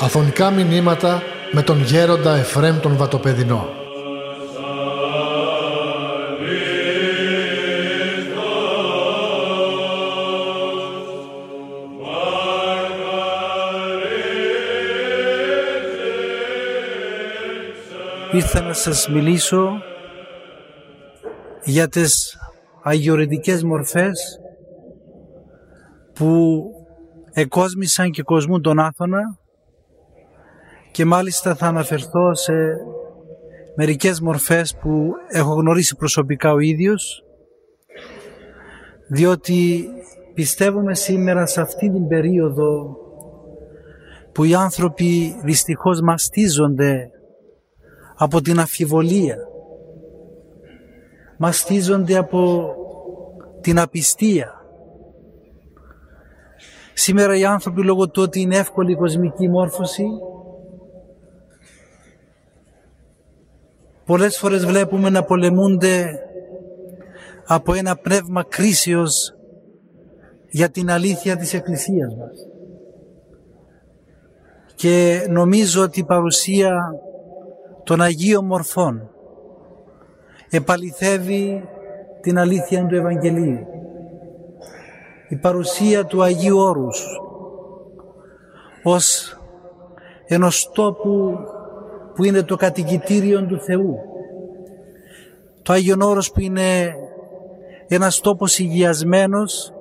Αφωνικά μηνύματα με τον γέροντα Εφρέμ τον Βατοπεδινό. Ήρθα να σας μιλήσω για τις αγιορετικές μορφές που εκόσμησαν και κοσμούν τον Άθωνα και μάλιστα θα αναφερθώ σε μερικές μορφές που έχω γνωρίσει προσωπικά ο ίδιος διότι πιστεύουμε σήμερα σε αυτή την περίοδο που οι άνθρωποι δυστυχώς μαστίζονται από την αφιβολία μαστίζονται από την απιστία σήμερα οι άνθρωποι λόγω του ότι είναι εύκολη η κοσμική μόρφωση πολλές φορές βλέπουμε να πολεμούνται από ένα πνεύμα κρίσεως για την αλήθεια της Εκκλησίας μας. Και νομίζω ότι η παρουσία των Αγίων Μορφών επαληθεύει την αλήθεια του Ευαγγελίου. Η παρουσία του Αγίου Όρους ως ενός τόπου που είναι το κατοικητήριο του Θεού. Το Άγιον Όρος που είναι ένας τόπος υγιασμένος,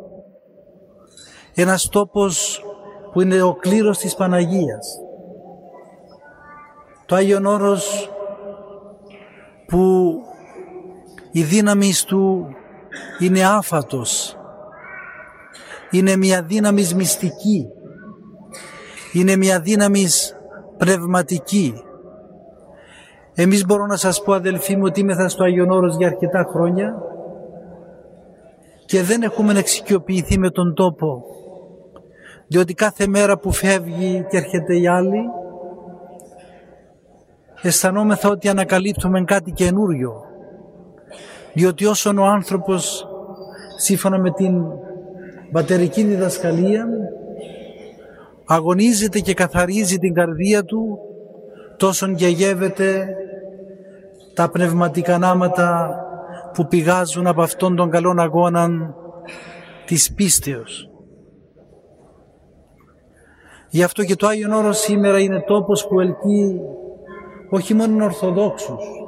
ένας τόπος που είναι ο κλήρος της Παναγίας. Το Άγιον Όρος που η δύναμη του είναι άφατος, είναι μια δύναμη μυστική, είναι μια δύναμη πνευματική, εμείς μπορώ να σας πω αδελφοί μου ότι είμαι στο Άγιον Όρος για αρκετά χρόνια και δεν έχουμε εξοικειοποιηθεί με τον τόπο διότι κάθε μέρα που φεύγει και έρχεται η άλλη αισθανόμεθα ότι ανακαλύπτουμε κάτι καινούριο διότι όσον ο άνθρωπος σύμφωνα με την πατερική διδασκαλία αγωνίζεται και καθαρίζει την καρδία του τόσον γεγεύεται τα πνευματικά νάματα που πηγάζουν από αυτόν τον καλόν αγώνα της πίστεως. Γι' αυτό και το Άγιον Όρος σήμερα είναι τόπος που ελκύει όχι μόνο Ορθοδόξους,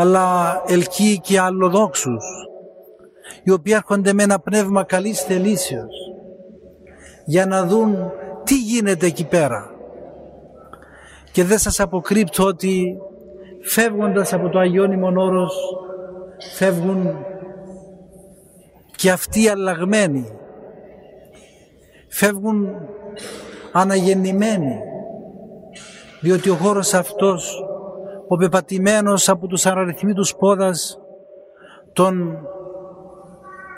αλλά ελκύει και αλλοδόξους, οι οποίοι έρχονται με ένα πνεύμα καλής θελήσεως, για να δουν τι γίνεται εκεί πέρα. Και δεν σας αποκρύπτω ότι φεύγοντας από το Αγιώνυμον Όρος φεύγουν και αυτοί αλλαγμένοι φεύγουν αναγεννημένοι διότι ο χώρος αυτός ο πεπατημένος από τους αραριθμίτους πόδας των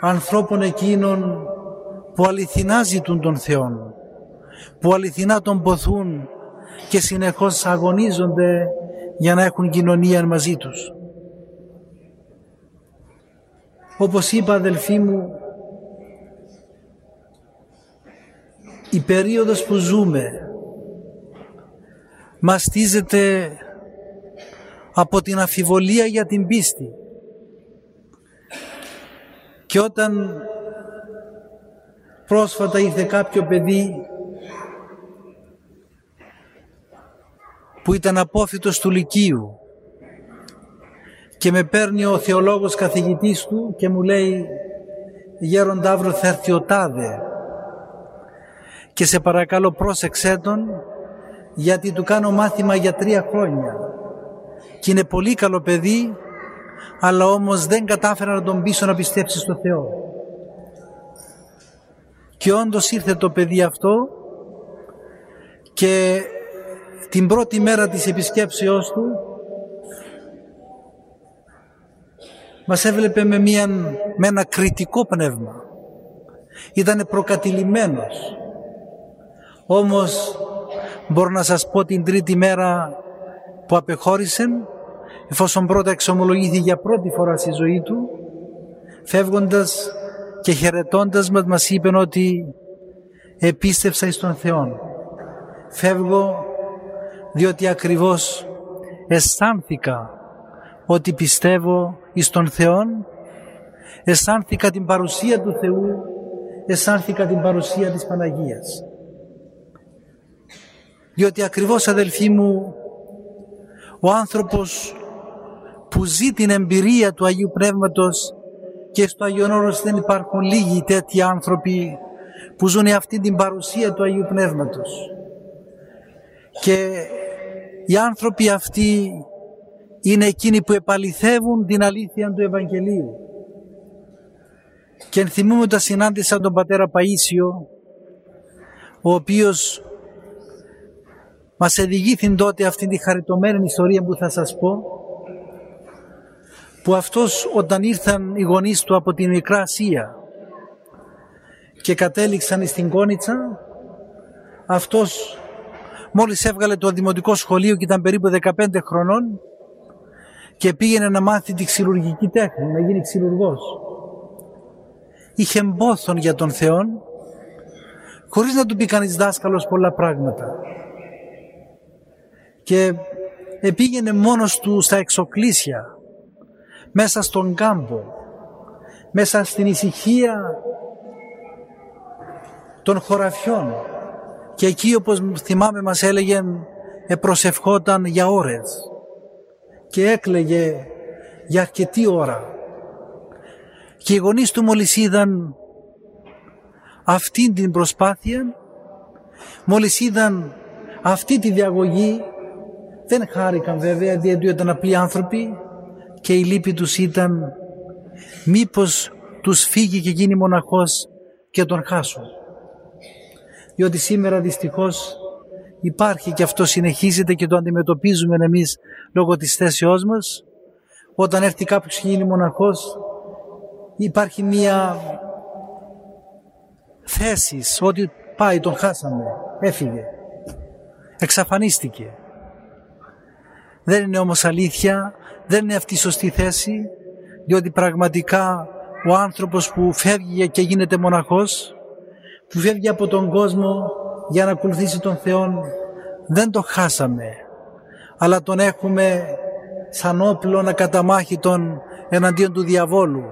ανθρώπων εκείνων που αληθινά ζητούν τον Θεό που αληθινά τον ποθούν και συνεχώς αγωνίζονται για να έχουν κοινωνία μαζί τους. Όπως είπα αδελφοί μου, η περίοδος που ζούμε μαστίζεται από την αφιβολία για την πίστη. Και όταν πρόσφατα ήρθε κάποιο παιδί που ήταν απόφυτος του Λυκείου και με παίρνει ο θεολόγος καθηγητής του και μου λέει «Γέροντα αύριο θα έρθει ο Τάδε και σε παρακαλώ πρόσεξέ τον γιατί του κάνω μάθημα για τρία χρόνια και είναι πολύ καλό παιδί αλλά όμως δεν κατάφερα να τον πείσω να πιστέψει στο Θεό». Και όντως ήρθε το παιδί αυτό και την πρώτη μέρα της επισκέψεώς του μας έβλεπε με, μια, με ένα κριτικό πνεύμα. Ήταν προκατηλημένος. Όμως μπορώ να σας πω την τρίτη μέρα που απεχώρησε εφόσον πρώτα εξομολογήθηκε για πρώτη φορά στη ζωή του φεύγοντας και χαιρετώντας μας μας είπε ότι επίστευσα εις τον Θεό. Φεύγω διότι ακριβώς αισθάνθηκα ότι πιστεύω εις τον Θεό, αισθάνθηκα την παρουσία του Θεού, αισθάνθηκα την παρουσία της Παναγίας. Διότι ακριβώς αδελφοί μου, ο άνθρωπος που ζει την εμπειρία του Αγίου Πνεύματος και στο Άγιον Όρος δεν υπάρχουν λίγοι τέτοιοι άνθρωποι που ζουν αυτή την παρουσία του Αγίου Πνεύματος. Και οι άνθρωποι αυτοί είναι εκείνοι που επαληθεύουν την αλήθεια του Ευαγγελίου. Και ενθυμούμε όταν συνάντησα τον πατέρα Παΐσιο, ο οποίος μας εδηγήθην τότε αυτή τη χαριτωμένη ιστορία που θα σας πω, που αυτός όταν ήρθαν οι γονείς του από την Μικρά Ασία και κατέληξαν στην Κόνιτσα, αυτός μόλις έβγαλε το δημοτικό σχολείο και ήταν περίπου 15 χρονών και πήγαινε να μάθει τη ξυλουργική τέχνη, να γίνει ξυλουργός. Είχε μπόθον για τον Θεό, χωρίς να του πει κανείς δάσκαλος πολλά πράγματα. Και πήγαινε μόνος του στα εξοκλήσια, μέσα στον κάμπο, μέσα στην ησυχία των χωραφιών. Και εκεί όπως θυμάμαι μας έλεγε επροσευχόταν για ώρες και έκλαιγε για αρκετή ώρα και οι γονείς του μόλις είδαν αυτή την προσπάθεια μόλις είδαν αυτή τη διαγωγή δεν χάρηκαν βέβαια διότι ήταν απλοί άνθρωποι και η λύπη τους ήταν μήπως τους φύγει και γίνει μοναχός και τον χάσουν. Διότι σήμερα δυστυχώς υπάρχει και αυτό συνεχίζεται και το αντιμετωπίζουμε εμείς λόγω της θέσεώς μας. Όταν έρθει κάποιος και γίνει μοναχός υπάρχει μία θέση ότι πάει τον χάσαμε, έφυγε, εξαφανίστηκε. Δεν είναι όμως αλήθεια δεν είναι αυτή η σωστή θέση, διότι πραγματικά ο άνθρωπος που φεύγει και γίνεται μοναχός, που φεύγει από τον κόσμο για να ακολουθήσει τον Θεό, δεν το χάσαμε, αλλά τον έχουμε σαν όπλο να καταμάχει τον εναντίον του διαβόλου.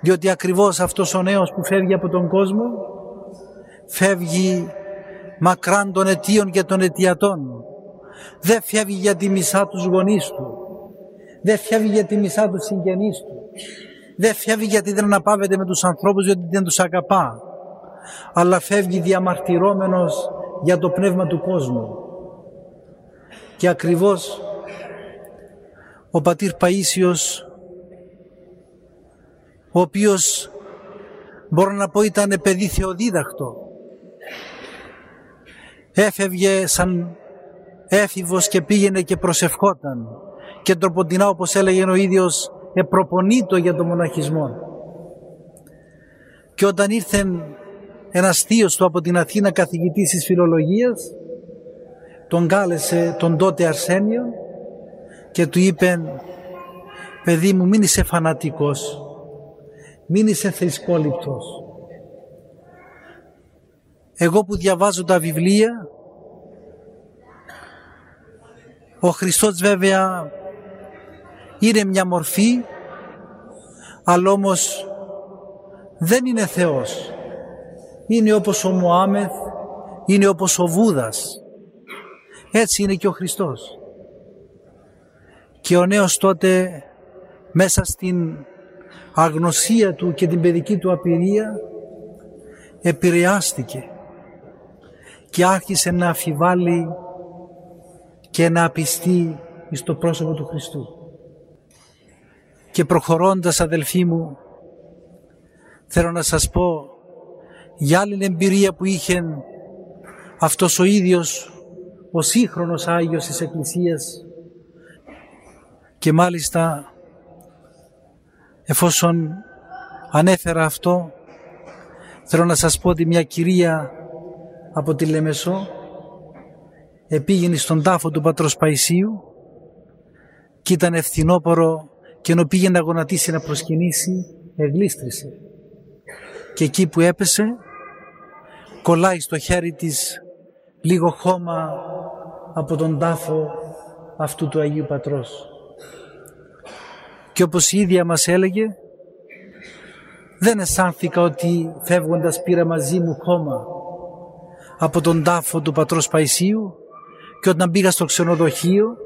Διότι ακριβώς αυτός ο νέος που φεύγει από τον κόσμο, φεύγει μακράν των αιτίων και των αιτιατών. Δεν φεύγει για τη μισά τους γονείς του. Δεν φεύγει γιατί μισά τους συγγενείς του. Δεν φεύγει γιατί δεν αναπαύεται με τους ανθρώπους γιατί δεν τους αγαπά. Αλλά φεύγει διαμαρτυρόμενος για το πνεύμα του κόσμου. Και ακριβώς ο πατήρ Παΐσιος ο οποίος μπορώ να πω ήταν παιδί θεοδίδακτο έφευγε σαν έφηβος και πήγαινε και προσευχόταν και τροποντινά όπως έλεγε ο ίδιος επροπονείτο για τον μοναχισμό. Και όταν ήρθε ένα θείος του από την Αθήνα καθηγητής της φιλολογίας τον κάλεσε τον τότε Αρσένιο και του είπε παιδί μου μην είσαι φανατικός μην είσαι θρησκόληπτος εγώ που διαβάζω τα βιβλία ο Χριστός βέβαια είναι μια μορφή αλλά όμως δεν είναι Θεός. Είναι όπως ο Μωάμεθ, είναι όπως ο Βούδας. Έτσι είναι και ο Χριστός. Και ο νέος τότε μέσα στην αγνωσία του και την παιδική του απειρία επηρεάστηκε και άρχισε να αφιβάλλει και να απιστεί στο πρόσωπο του Χριστού. Και προχωρώντας αδελφοί μου, θέλω να σας πω για άλλη εμπειρία που είχε αυτός ο ίδιος ο σύγχρονος Άγιος της Εκκλησίας και μάλιστα εφόσον ανέφερα αυτό θέλω να σας πω ότι μια κυρία από τη Λεμεσό επήγαινε στον τάφο του Πατρός Παϊσίου και ήταν ευθυνόπορο και ενώ πήγε να γονατίσει να προσκυνήσει εγλίστρησε και εκεί που έπεσε κολλάει στο χέρι της λίγο χώμα από τον τάφο αυτού του Αγίου Πατρός. Και όπως η ίδια μας έλεγε, δεν αισθάνθηκα ότι φεύγοντας πήρα μαζί μου χώμα από τον τάφο του Πατρός Παϊσίου και όταν πήγα στο ξενοδοχείο,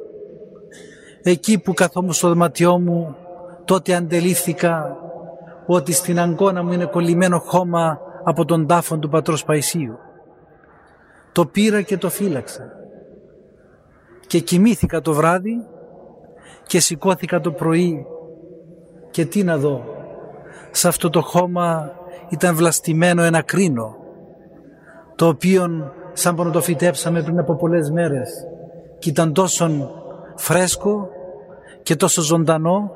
εκεί που καθόμουν στο δωματιό μου, τότε αντελήφθηκα ότι στην αγκώνα μου είναι κολλημένο χώμα από τον τάφο του Πατρός Παϊσίου. Το πήρα και το φύλαξα. Και κοιμήθηκα το βράδυ και σηκώθηκα το πρωί και τι να δω. Σε αυτό το χώμα ήταν βλαστημένο ένα κρίνο το οποίο σαν που το φυτέψαμε πριν από πολλές μέρες και ήταν τόσο φρέσκο και τόσο ζωντανό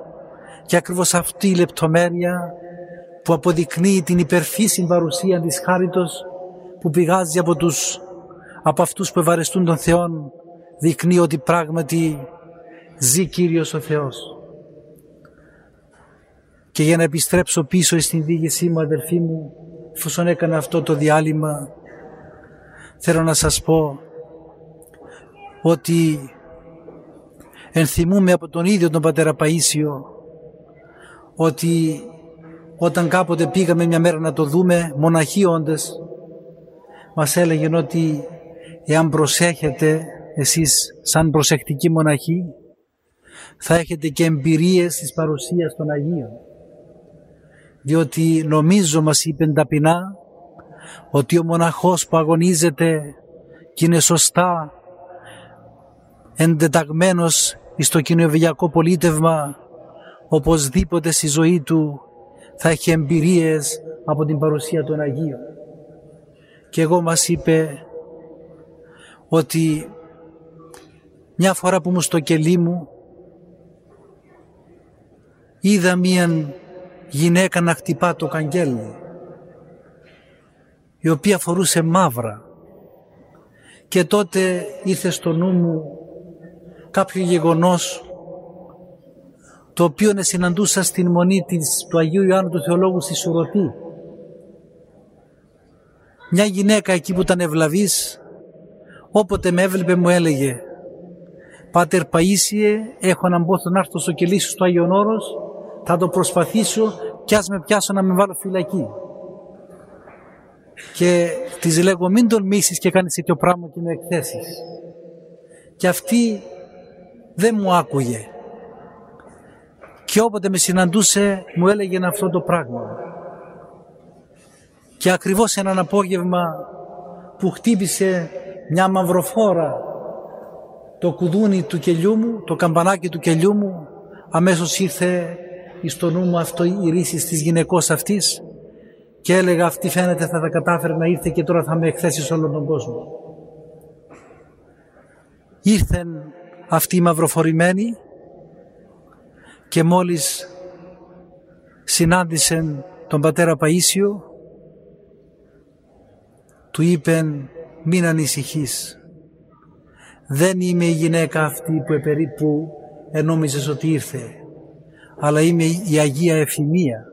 και ακριβώς αυτή η λεπτομέρεια που αποδεικνύει την υπερφύση παρουσία της χάριτος που πηγάζει από, τους, από αυτούς που ευαρεστούν τον Θεό δείχνει ότι πράγματι ζει Κύριος ο Θεός. Και για να επιστρέψω πίσω στην δίγεσή μου αδερφοί μου εφόσον έκανα αυτό το διάλειμμα θέλω να σας πω ότι ενθυμούμε από τον ίδιο τον πατέρα Παΐσιο ότι όταν κάποτε πήγαμε μια μέρα να το δούμε μοναχοί όντες μας έλεγαν ότι εάν προσέχετε εσείς σαν προσεκτικοί μοναχοί θα έχετε και εμπειρίες της παρουσίας των Αγίων. Διότι νομίζω μας είπε ταπεινά ότι ο μοναχός που αγωνίζεται και είναι σωστά εντεταγμένος στο κοινοβιακό πολίτευμα οπωσδήποτε στη ζωή του θα έχει εμπειρίες από την παρουσία των Αγίων. Και εγώ μας είπε ότι μια φορά που μου στο κελί μου είδα μία γυναίκα να χτυπά το καγγέλι η οποία φορούσε μαύρα και τότε ήρθε στο νου μου κάποιο γεγονός το οποίο συναντούσα στην μονή της, του Αγίου Ιωάννου του Θεολόγου στη Σουρωτή. Μια γυναίκα εκεί που ήταν ευλαβής, όποτε με έβλεπε μου έλεγε «Πάτερ Παΐσιε, έχω έναν πόθο να έρθω στο κελί σου στο Άγιον Όρος, θα το προσπαθήσω κι ας με πιάσω να με βάλω φυλακή». Και της λέγω μην τολμήσεις και κάνεις τέτοιο πράγμα και με εκθέσεις. Και αυτή δεν μου άκουγε και όποτε με συναντούσε μου έλεγε αυτό το πράγμα. Και ακριβώς έναν απόγευμα που χτύπησε μια μαυροφόρα το κουδούνι του κελιού μου, το καμπανάκι του κελιού μου, αμέσως ήρθε στο νου μου αυτό η ρίση της γυναικός αυτής και έλεγα αυτή φαίνεται θα τα κατάφερε να ήρθε και τώρα θα με εκθέσεις σε όλον τον κόσμο. Ήρθεν αυτή η μαυροφορημένη και μόλις συνάντησε τον πατέρα Παΐσιο του είπεν μην ανησυχείς δεν είμαι η γυναίκα αυτή που, επερί, που ενόμιζες ότι ήρθε αλλά είμαι η Αγία Ευθυμία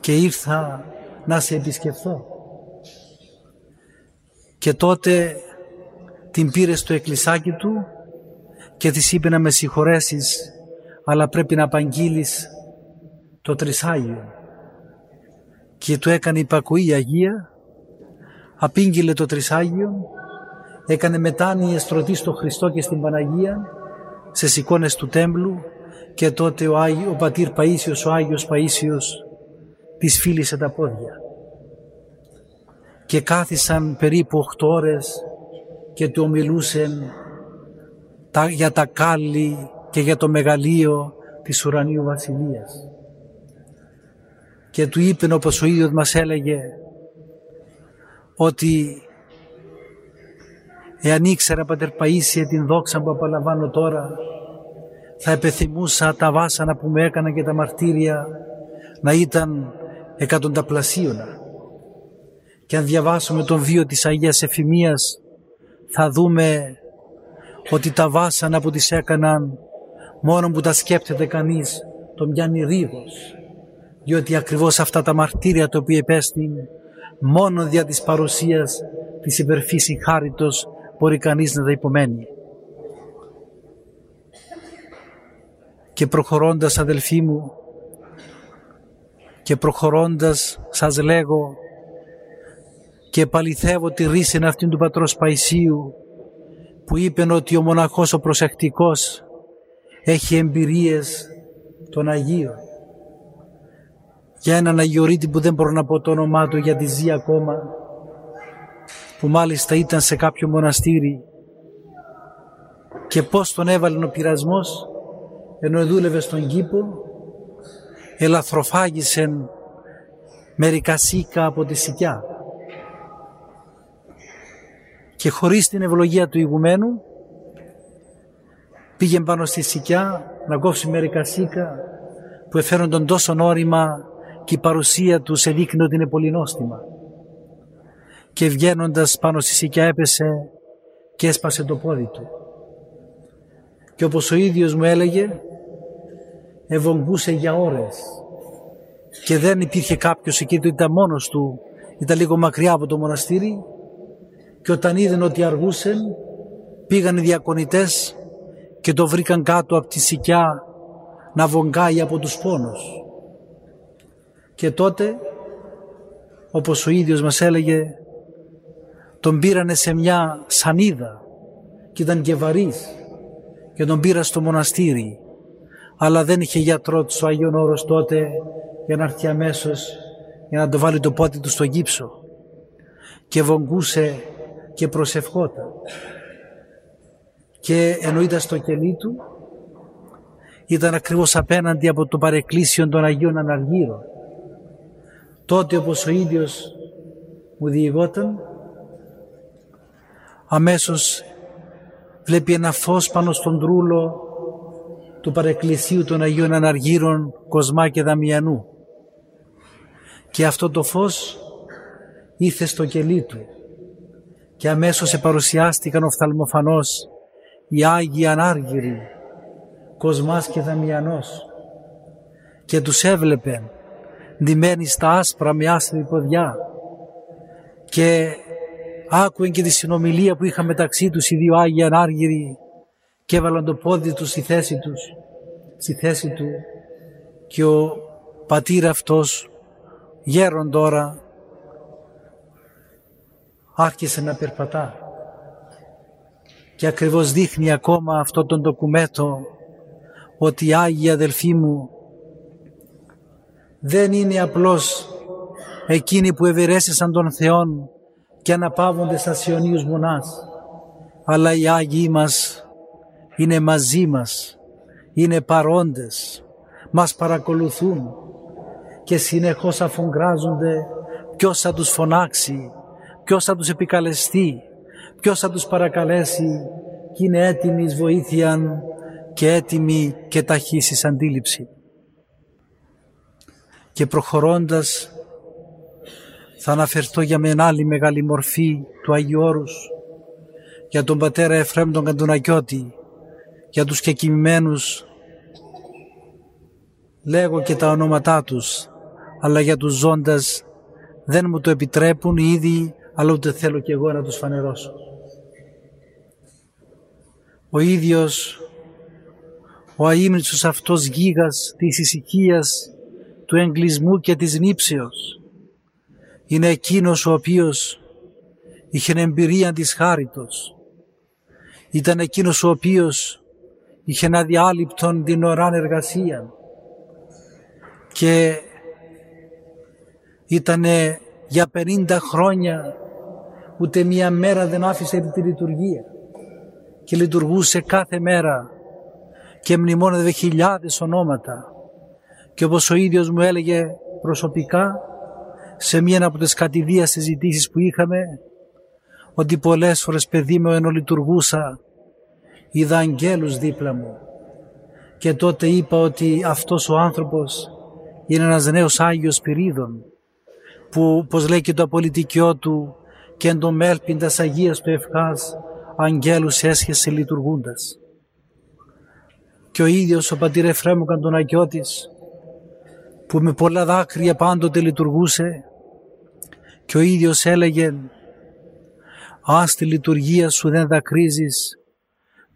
και ήρθα να σε επισκεφθώ και τότε την πήρε στο εκκλησάκι του και της είπε να με συγχωρέσεις αλλά πρέπει να απαγγείλεις το Τρισάγιο. Και του έκανε υπακοή η Αγία, απήγγειλε το Τρισάγιο, έκανε μετάνοια εστρωτή στο Χριστό και στην Παναγία, σε εικόνες του τέμπλου και τότε ο, Άγιο, ο πατήρ Παΐσιος, ο Άγιος Παΐσιος, της φίλησε τα πόδια. Και περίπου 8 ώρες και του ομιλούσαν για τα κάλλη και για το μεγαλείο της ουρανίου βασιλείας. Και του είπε όπως ο ίδιος μας έλεγε ότι εάν ήξερα Πατερ Παΐσια την δόξα που απαλαμβάνω τώρα θα επιθυμούσα τα βάσανα που με έκανα και τα μαρτύρια να ήταν εκατονταπλασίωνα. Και αν διαβάσουμε τον βίο της Αγίας Εφημίας θα δούμε ότι τα βάσανα που τις έκαναν Μόνο που τα σκέπτεται κανείς τον πιάνει ρίγος, διότι ακριβώς αυτά τα μαρτύρια τα οποία επέστη μόνο δια της παρουσίας της υπερφύσης χάριτος μπορεί κανείς να τα υπομένει. Και προχωρώντας αδελφοί μου και προχωρώντας σας λέγω και επαληθεύω τη ρίση αυτήν του πατρός Παϊσίου που είπε ότι ο μοναχός ο προσεκτικός έχει εμπειρίες των Αγίων. Για έναν Αγιορείτη που δεν μπορώ να πω το όνομά του γιατί ζει ακόμα που μάλιστα ήταν σε κάποιο μοναστήρι και πώς τον έβαλε ο πειρασμός ενώ δούλευε στον κήπο ελαθροφάγησε μερικά σίκα από τη σικιά και χωρίς την ευλογία του ηγουμένου πήγε πάνω στη σικιά να κόψει μερικά σίκα που εφέρονταν τόσο όρημα και η παρουσία τους σε δείχνει ότι είναι πολύ νόστιμα. Και βγαίνοντας πάνω στη σικιά έπεσε και έσπασε το πόδι του. Και όπως ο ίδιος μου έλεγε, ευογγούσε για ώρες. Και δεν υπήρχε κάποιος εκεί, του ήταν μόνος του, ήταν λίγο μακριά από το μοναστήρι. Και όταν είδαν ότι αργούσαν πήγαν οι διακονητές και το βρήκαν κάτω από τη σικιά να βογγάει από τους πόνους. Και τότε, όπως ο ίδιος μας έλεγε, τον πήρανε σε μια σανίδα και ήταν και βαρύς και τον πήρα στο μοναστήρι αλλά δεν είχε γιατρό του ο Άγιον Όρος τότε για να έρθει αμέσως για να το βάλει το πόδι του στο γύψο και βογγούσε και προσευχόταν και ενώ ήταν στο κελί του ήταν ακριβώς απέναντι από το παρεκκλήσιο των Αγίων Αναργύρων. Τότε όπως ο ίδιος μου διηγόταν αμέσως βλέπει ένα φως πάνω στον τρούλο του παρεκκλησίου των Αγίων Αναργύρων Κοσμά και Δαμιανού. Και αυτό το φως ήρθε στο κελί του και αμέσως παρουσιάστηκαν οφθαλμοφανώς οι Άγιοι Ανάργυροι, Κοσμάς και Δαμιανός και τους έβλεπε ντυμένοι στα άσπρα με άσπρη ποδιά. Και άκουεν και τη συνομιλία που είχαν μεταξύ τους οι δύο Άγιοι Ανάργυροι και έβαλαν το πόδι τους στη θέση τους, στη θέση του. Και ο πατήρ αυτός γέρον τώρα άρχισε να περπατά. Και ακριβώς δείχνει ακόμα αυτό τον ντοκουμέτο ότι οι Άγιοι αδελφοί μου δεν είναι απλώς εκείνοι που ευερέσισαν τον Θεόν και αναπαύονται στα Ιωνίους Μονάς αλλά οι Άγιοι μας είναι μαζί μας, είναι παρόντες, μας παρακολουθούν. Και συνεχώς αφογκράζονται ποιος θα τους φωνάξει, ποιος θα τους επικαλεστεί, ποιος θα τους παρακαλέσει. Και είναι έτοιμοι εις βοήθεια και έτοιμοι και ταχύς αντίληψη. Και προχωρώντας θα αναφερθώ για μια άλλη μεγάλη μορφή του Αγίου Όρους, για τον πατέρα Εφραίμ τον Καντουνακιώτη, για τους κεκοιμημένους λέγω και τα ονόματά τους, αλλά για τους ζώντας δεν μου το επιτρέπουν ήδη, αλλά ούτε θέλω και εγώ να τους φανερώσω. Ο ίδιος ο αείμνητσος αυτός γίγας της ησυχίας του εγκλισμού και της νύψεως είναι εκείνος ο οποίος είχε εμπειρία της χάριτος. Ήταν εκείνος ο οποίος είχε ένα διάλειπτον την ωράν εργασία και ήταν για 50 χρόνια ούτε μία μέρα δεν άφησε τη λειτουργία. Και λειτουργούσε κάθε μέρα και μνημόνευε χιλιάδες ονόματα. Και όπως ο ίδιος μου έλεγε προσωπικά σε μία από τις κατηδίες συζητήσεις που είχαμε ότι πολλές φορές παιδί μου ενώ λειτουργούσα είδα αγγέλους δίπλα μου και τότε είπα ότι αυτός ο άνθρωπος είναι ένας νέος Άγιος Πυρίδων που πως λέει και το απολυτικιό του και εν το μέλπιντας Αγίας του ευχάς αγγέλους έσχεσε λειτουργούντας. και ο ίδιος ο πατήρ Εφραίμου Καντονακιώτης που με πολλά δάκρυα πάντοτε λειτουργούσε και ο ίδιος έλεγε «Αν στη λειτουργία σου δεν δακρύζεις,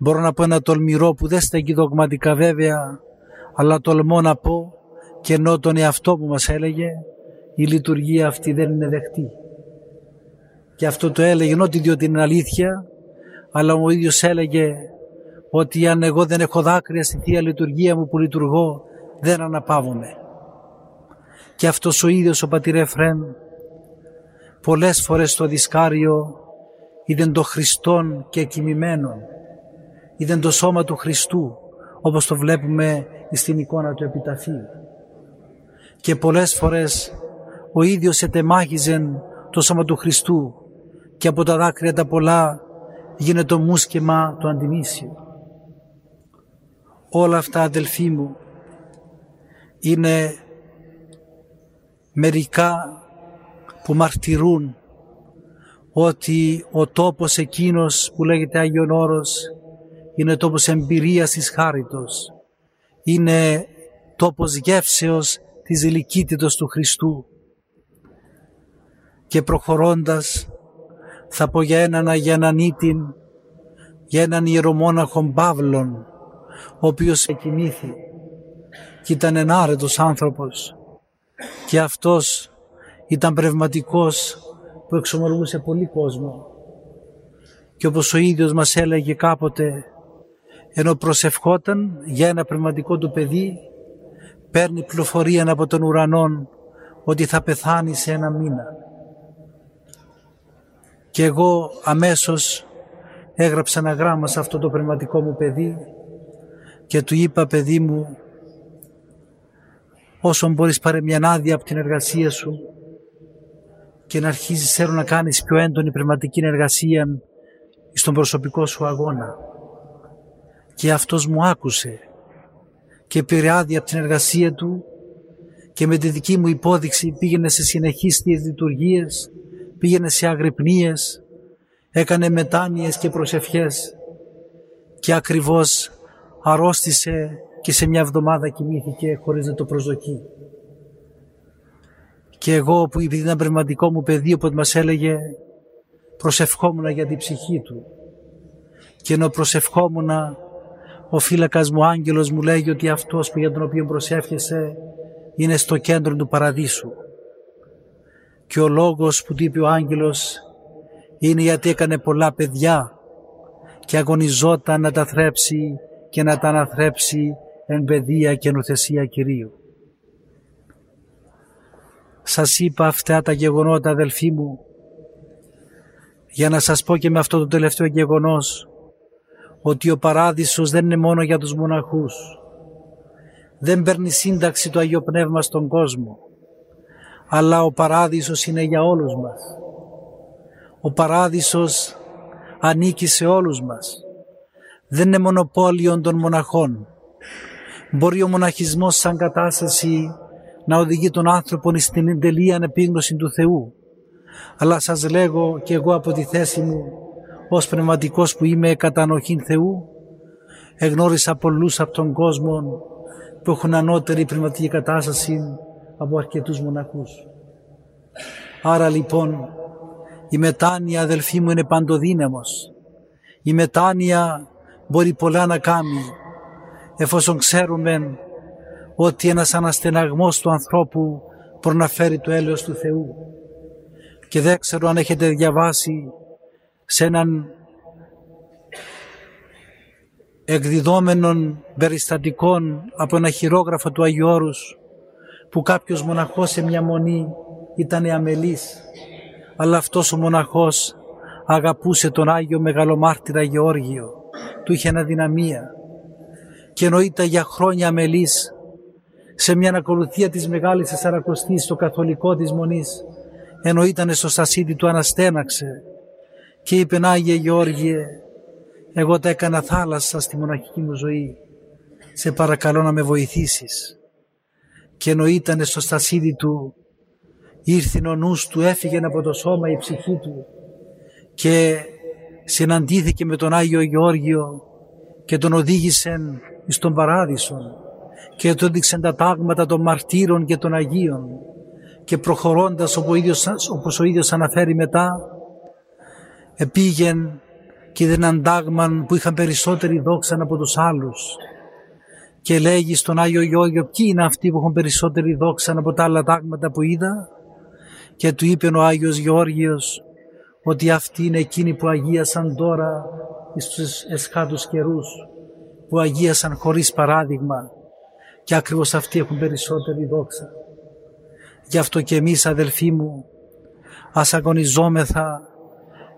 μπορώ να πω ένα τολμηρό που δεν στέκει δογματικά βέβαια, αλλά τολμώ να πω και ενώ τον εαυτό που μας έλεγε, η λειτουργία αυτή δεν είναι δεχτή». Και αυτό το έλεγε όχι διότι είναι αλήθεια, αλλά ο ίδιος έλεγε ότι αν εγώ δεν έχω δάκρυα στη Θεία Λειτουργία μου που λειτουργώ, δεν αναπαύομαι. Και αυτός ο ίδιος ο πατήρ Εφραίμ πολλές φορές στο δισκάριο είδε το Χριστόν και κοιμημένον, είδε το σώμα του Χριστού όπως το βλέπουμε στην εικόνα του επιταφείου. Και πολλές φορές ο ίδιος ετεμάχιζε το σώμα του Χριστού και από τα δάκρυα τα πολλά γίνεται το μουσκεμα το αντιμήσιο. Όλα αυτά αδελφοί μου είναι μερικά που μαρτυρούν ότι ο τόπος εκείνος που λέγεται Άγιον Όρος είναι τόπος εμπειρίας της χάριτος. Είναι τόπος γεύσεως της ηλικίτητος του Χριστού. Και προχωρώντας θα πω για έναν Αγιανανίτην, για έναν ιερομόναχο Παύλον, ο οποίος εκοιμήθη και ήταν ενάρετος άνθρωπος και αυτός ήταν πνευματικός που εξομολογούσε πολύ κόσμο και όπως ο ίδιος μας έλεγε κάποτε ενώ προσευχόταν για ένα πνευματικό του παιδί παίρνει πληροφορία από τον ουρανό ότι θα πεθάνει σε ένα μήνα. Και εγώ αμέσως έγραψα ένα γράμμα σε αυτό το πνευματικό μου παιδί και του είπα παιδί μου όσο μπορείς πάρε μια άδεια από την εργασία σου και να αρχίσεις θέλω να κάνεις πιο έντονη πνευματική εργασία στον προσωπικό σου αγώνα. Και αυτός μου άκουσε και πήρε άδεια από την εργασία του και με τη δική μου υπόδειξη πήγαινε σε συνεχείς λειτουργίες, πήγαινε σε αγρυπνίες, έκανε μετάνοιες και προσευχές και ακριβώς αρρώστησε και σε μια εβδομάδα κοιμήθηκε χωρίς να το προσδοκεί. Και εγώ που επειδή ήταν πνευματικό μου παιδί που μας έλεγε προσευχόμουν για την ψυχή του και ενώ προσευχόμουν ο φύλακας μου άγγελος μου λέγει ότι αυτός που για τον οποίο προσεύχεσαι είναι στο κέντρο του παραδείσου και ο λόγος που του είπε ο άγγελος είναι γιατί έκανε πολλά παιδιά και αγωνιζόταν να τα θρέψει και να τα αναθρέψει εν παιδεία και νουθεσία Κυρίου. Σας είπα αυτά τα γεγονότα αδελφοί μου για να σας πω και με αυτό το τελευταίο γεγονός ότι ο παράδεισος δεν είναι μόνο για τους μοναχούς. Δεν παίρνει σύνταξη το Αγίο Πνεύμα στον κόσμο αλλά ο παράδεισος είναι για όλους μας. Ο παράδεισος ανήκει σε όλους μας. Δεν είναι μονοπόλιο των μοναχών. Μπορεί ο μοναχισμός σαν κατάσταση να οδηγεί τον άνθρωπο στην τελεία ανεπίγνωση του Θεού. Αλλά σας λέγω και εγώ από τη θέση μου ως πνευματικός που είμαι κατανοχήν Θεού εγνώρισα πολλούς από τον κόσμο που έχουν ανώτερη πνευματική κατάσταση από αρκετούς μοναχούς. Άρα λοιπόν η μετάνοια αδελφοί μου είναι παντοδύναμος. Η μετάνοια μπορεί πολλά να κάνει εφόσον ξέρουμε ότι ένας αναστεναγμός του ανθρώπου μπορεί να φέρει το έλεος του Θεού. Και δεν ξέρω αν έχετε διαβάσει σε έναν εκδιδόμενων περιστατικών από ένα χειρόγραφο του Αγίου Όρους που κάποιος μοναχός σε μια μονή ήταν αμελής αλλά αυτός ο μοναχός αγαπούσε τον Άγιο Μεγαλομάρτυρα Γεώργιο του είχε αδυναμία και ενώ ήταν για χρόνια αμελής σε μια ακολουθία της Μεγάλης Τεσσαρακοστής στο καθολικό της Μονής ενώ ήταν στο σασίδι του αναστέναξε και είπε Άγιε Γεώργιε εγώ τα έκανα θάλασσα στη μοναχική μου ζωή. Σε παρακαλώ να με βοηθήσεις και ενώ ήταν στο στασίδι του ήρθε ο νους του, έφυγε από το σώμα η ψυχή του. Και συναντήθηκε με τον Άγιο Γεώργιο και τον οδήγησε εις τον παράδεισο. Και του έδειξε τα τάγματα των μαρτύρων και των Αγίων. Και προχωρώντας όπως ο ίδιος αναφέρει μετά επήγεν και είδε έναν τάγμα που είχαν περισσότερη δόξα από τους άλλους και λέγει στον Άγιο Γιώργιο ποιοι είναι αυτοί που έχουν περισσότερη δόξα από τα άλλα τάγματα που είδα; Και του είπε ο Άγιος Γεώργιος ότι αυτοί είναι εκείνοι που αγίασαν τώρα στους εσχάτους καιρούς που αγίασαν χωρίς παράδειγμα και ακριβώς αυτοί έχουν περισσότερη δόξα. Γι' αυτό και εμείς αδελφοί μου ας αγωνιζόμεθα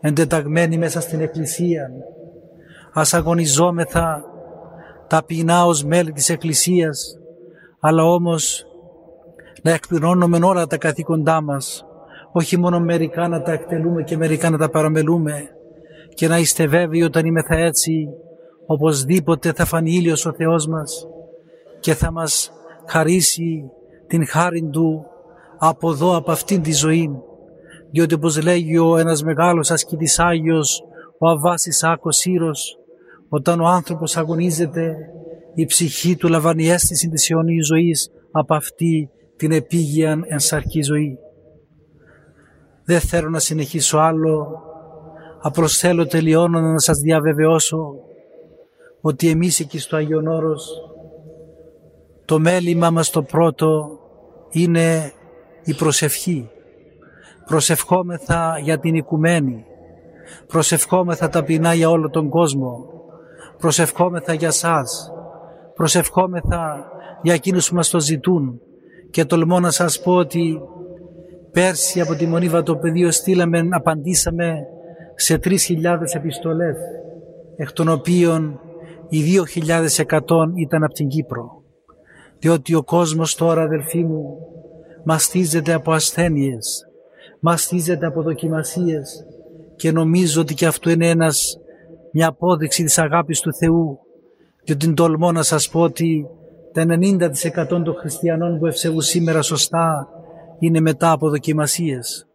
εντεταγμένοι μέσα στην Εκκλησία ας αγωνιζόμεθα ταπεινά ως μέλη της Εκκλησίας αλλά όμως να εκπληρώνουμε όλα τα καθήκοντά μας όχι μόνο μερικά να τα εκτελούμε και μερικά να τα παραμελούμε και να είστε βέβαιοι όταν είμαι θα έτσι οπωσδήποτε θα φανεί ήλιος ο Θεός μας και θα μας χαρίσει την χάρη Του από εδώ, από αυτήν τη ζωή. Διότι όπως λέγει ο ένας μεγάλος ασκητής Άγιος, ο Αβάσης Άκος Σύρος, όταν ο άνθρωπος αγωνίζεται, η ψυχή του λαμβάνει αίσθηση της αιώνιης ζωής από αυτή την επίγεια ενσαρκή ζωή. Δεν θέλω να συνεχίσω άλλο, απλώς θέλω τελειώνω να σας διαβεβαιώσω ότι εμείς εκεί στο Άγιον Όρος το μέλημα μας το πρώτο είναι η προσευχή. Προσευχόμεθα για την οικουμένη. Προσευχόμεθα ταπεινά για όλο τον κόσμο. Προσευχόμεθα για σας. Προσευχόμεθα για εκείνους που μας το ζητούν. Και τολμώ να σας πω ότι πέρσι από τη Μονή Βατοπεδίο στείλαμε, απαντήσαμε σε 3.000 επιστολές, εκ των οποίων οι 2.100 ήταν από την Κύπρο. Διότι ο κόσμος τώρα αδελφοί μου μαστίζεται από ασθένειες, μαστίζεται από δοκιμασίες. Και νομίζω ότι και αυτό είναι ένας, μια απόδειξη της αγάπης του Θεού. Διότι τολμώ να σας πω ότι τα 90% των χριστιανών που ευσεβούν σήμερα σωστά είναι μετά από δοκιμασίες.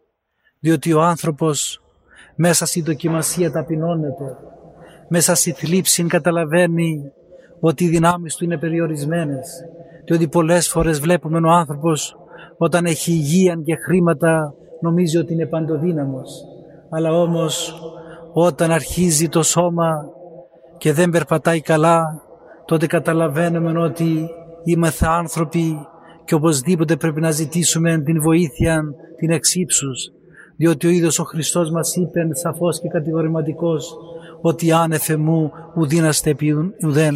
Διότι ο άνθρωπος μέσα στη δοκιμασία ταπεινώνεται. Μέσα στη θλίψη καταλαβαίνει ότι οι δυνάμεις του είναι περιορισμένες. Διότι πολλές φορές βλέπουμε ο άνθρωπος όταν έχει υγεία και χρήματα νομίζει ότι είναι παντοδύναμος. Αλλά όμως όταν αρχίζει το σώμα και δεν περπατάει καλά τότε καταλαβαίνουμε ότι είμαστε άνθρωποι και οπωσδήποτε πρέπει να ζητήσουμε την βοήθεια την εξύψους διότι ο ίδιος ο Χριστός μας είπε σαφώς και κατηγορηματικός ότι άνεφε μου ουδίναστε επί ουδέν.